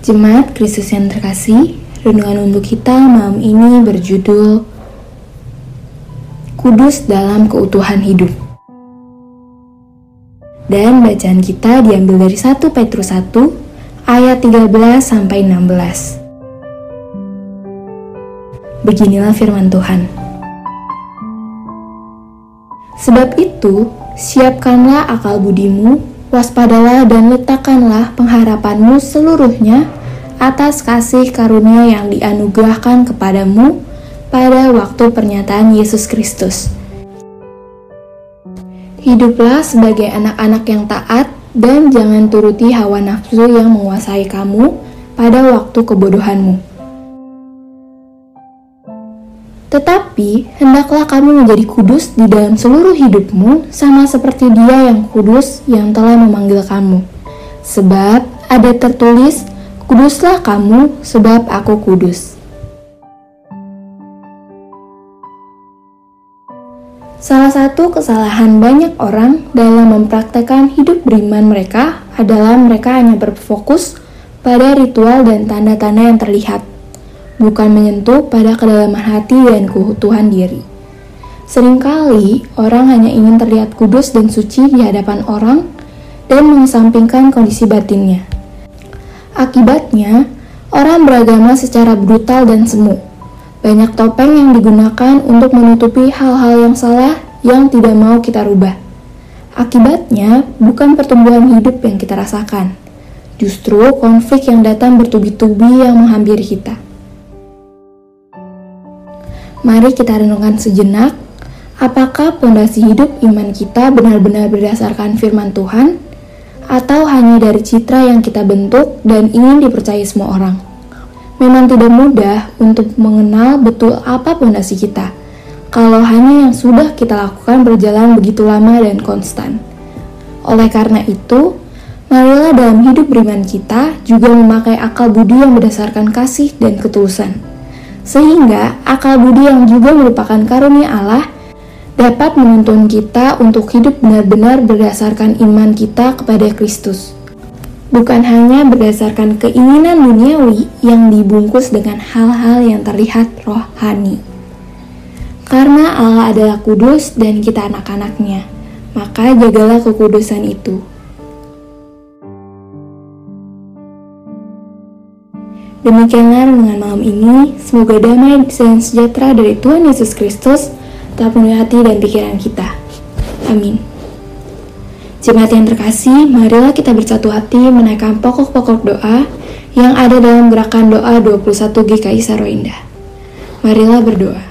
Jemaat Kristus yang terkasih, renungan untuk kita malam ini berjudul Kudus dalam keutuhan hidup. Dan bacaan kita diambil dari 1 Petrus 1 ayat 13 sampai 16. Beginilah firman Tuhan. Sebab itu, siapkanlah akal budimu Waspadalah dan letakkanlah pengharapanmu seluruhnya atas kasih karunia yang dianugerahkan kepadamu pada waktu pernyataan Yesus Kristus. Hiduplah sebagai anak-anak yang taat dan jangan turuti hawa nafsu yang menguasai kamu pada waktu kebodohanmu. Tetapi, hendaklah kamu menjadi kudus di dalam seluruh hidupmu, sama seperti Dia yang kudus yang telah memanggil kamu. Sebab ada tertulis, "Kuduslah kamu, sebab Aku kudus." Salah satu kesalahan banyak orang dalam mempraktekkan hidup beriman mereka adalah mereka hanya berfokus pada ritual dan tanda-tanda yang terlihat bukan menyentuh pada kedalaman hati dan keutuhan diri. Seringkali orang hanya ingin terlihat kudus dan suci di hadapan orang dan mengesampingkan kondisi batinnya. Akibatnya, orang beragama secara brutal dan semu. Banyak topeng yang digunakan untuk menutupi hal-hal yang salah yang tidak mau kita rubah. Akibatnya, bukan pertumbuhan hidup yang kita rasakan, justru konflik yang datang bertubi-tubi yang menghampiri kita. Mari kita renungkan sejenak, apakah pondasi hidup iman kita benar-benar berdasarkan firman Tuhan, atau hanya dari citra yang kita bentuk dan ingin dipercaya semua orang? Memang tidak mudah untuk mengenal betul apa pondasi kita, kalau hanya yang sudah kita lakukan berjalan begitu lama dan konstan. Oleh karena itu, marilah dalam hidup beriman kita juga memakai akal budi yang berdasarkan kasih dan ketulusan sehingga akal budi yang juga merupakan karunia Allah dapat menuntun kita untuk hidup benar-benar berdasarkan iman kita kepada Kristus. Bukan hanya berdasarkan keinginan duniawi yang dibungkus dengan hal-hal yang terlihat rohani. Karena Allah adalah kudus dan kita anak-anaknya, maka jagalah kekudusan itu. Demikianlah renungan malam ini. Semoga damai dan sejahtera dari Tuhan Yesus Kristus telah penuhi hati dan pikiran kita. Amin. Jemaat yang terkasih, marilah kita bersatu hati menaikkan pokok-pokok doa yang ada dalam gerakan doa 21 GKI Saro Indah. Marilah berdoa.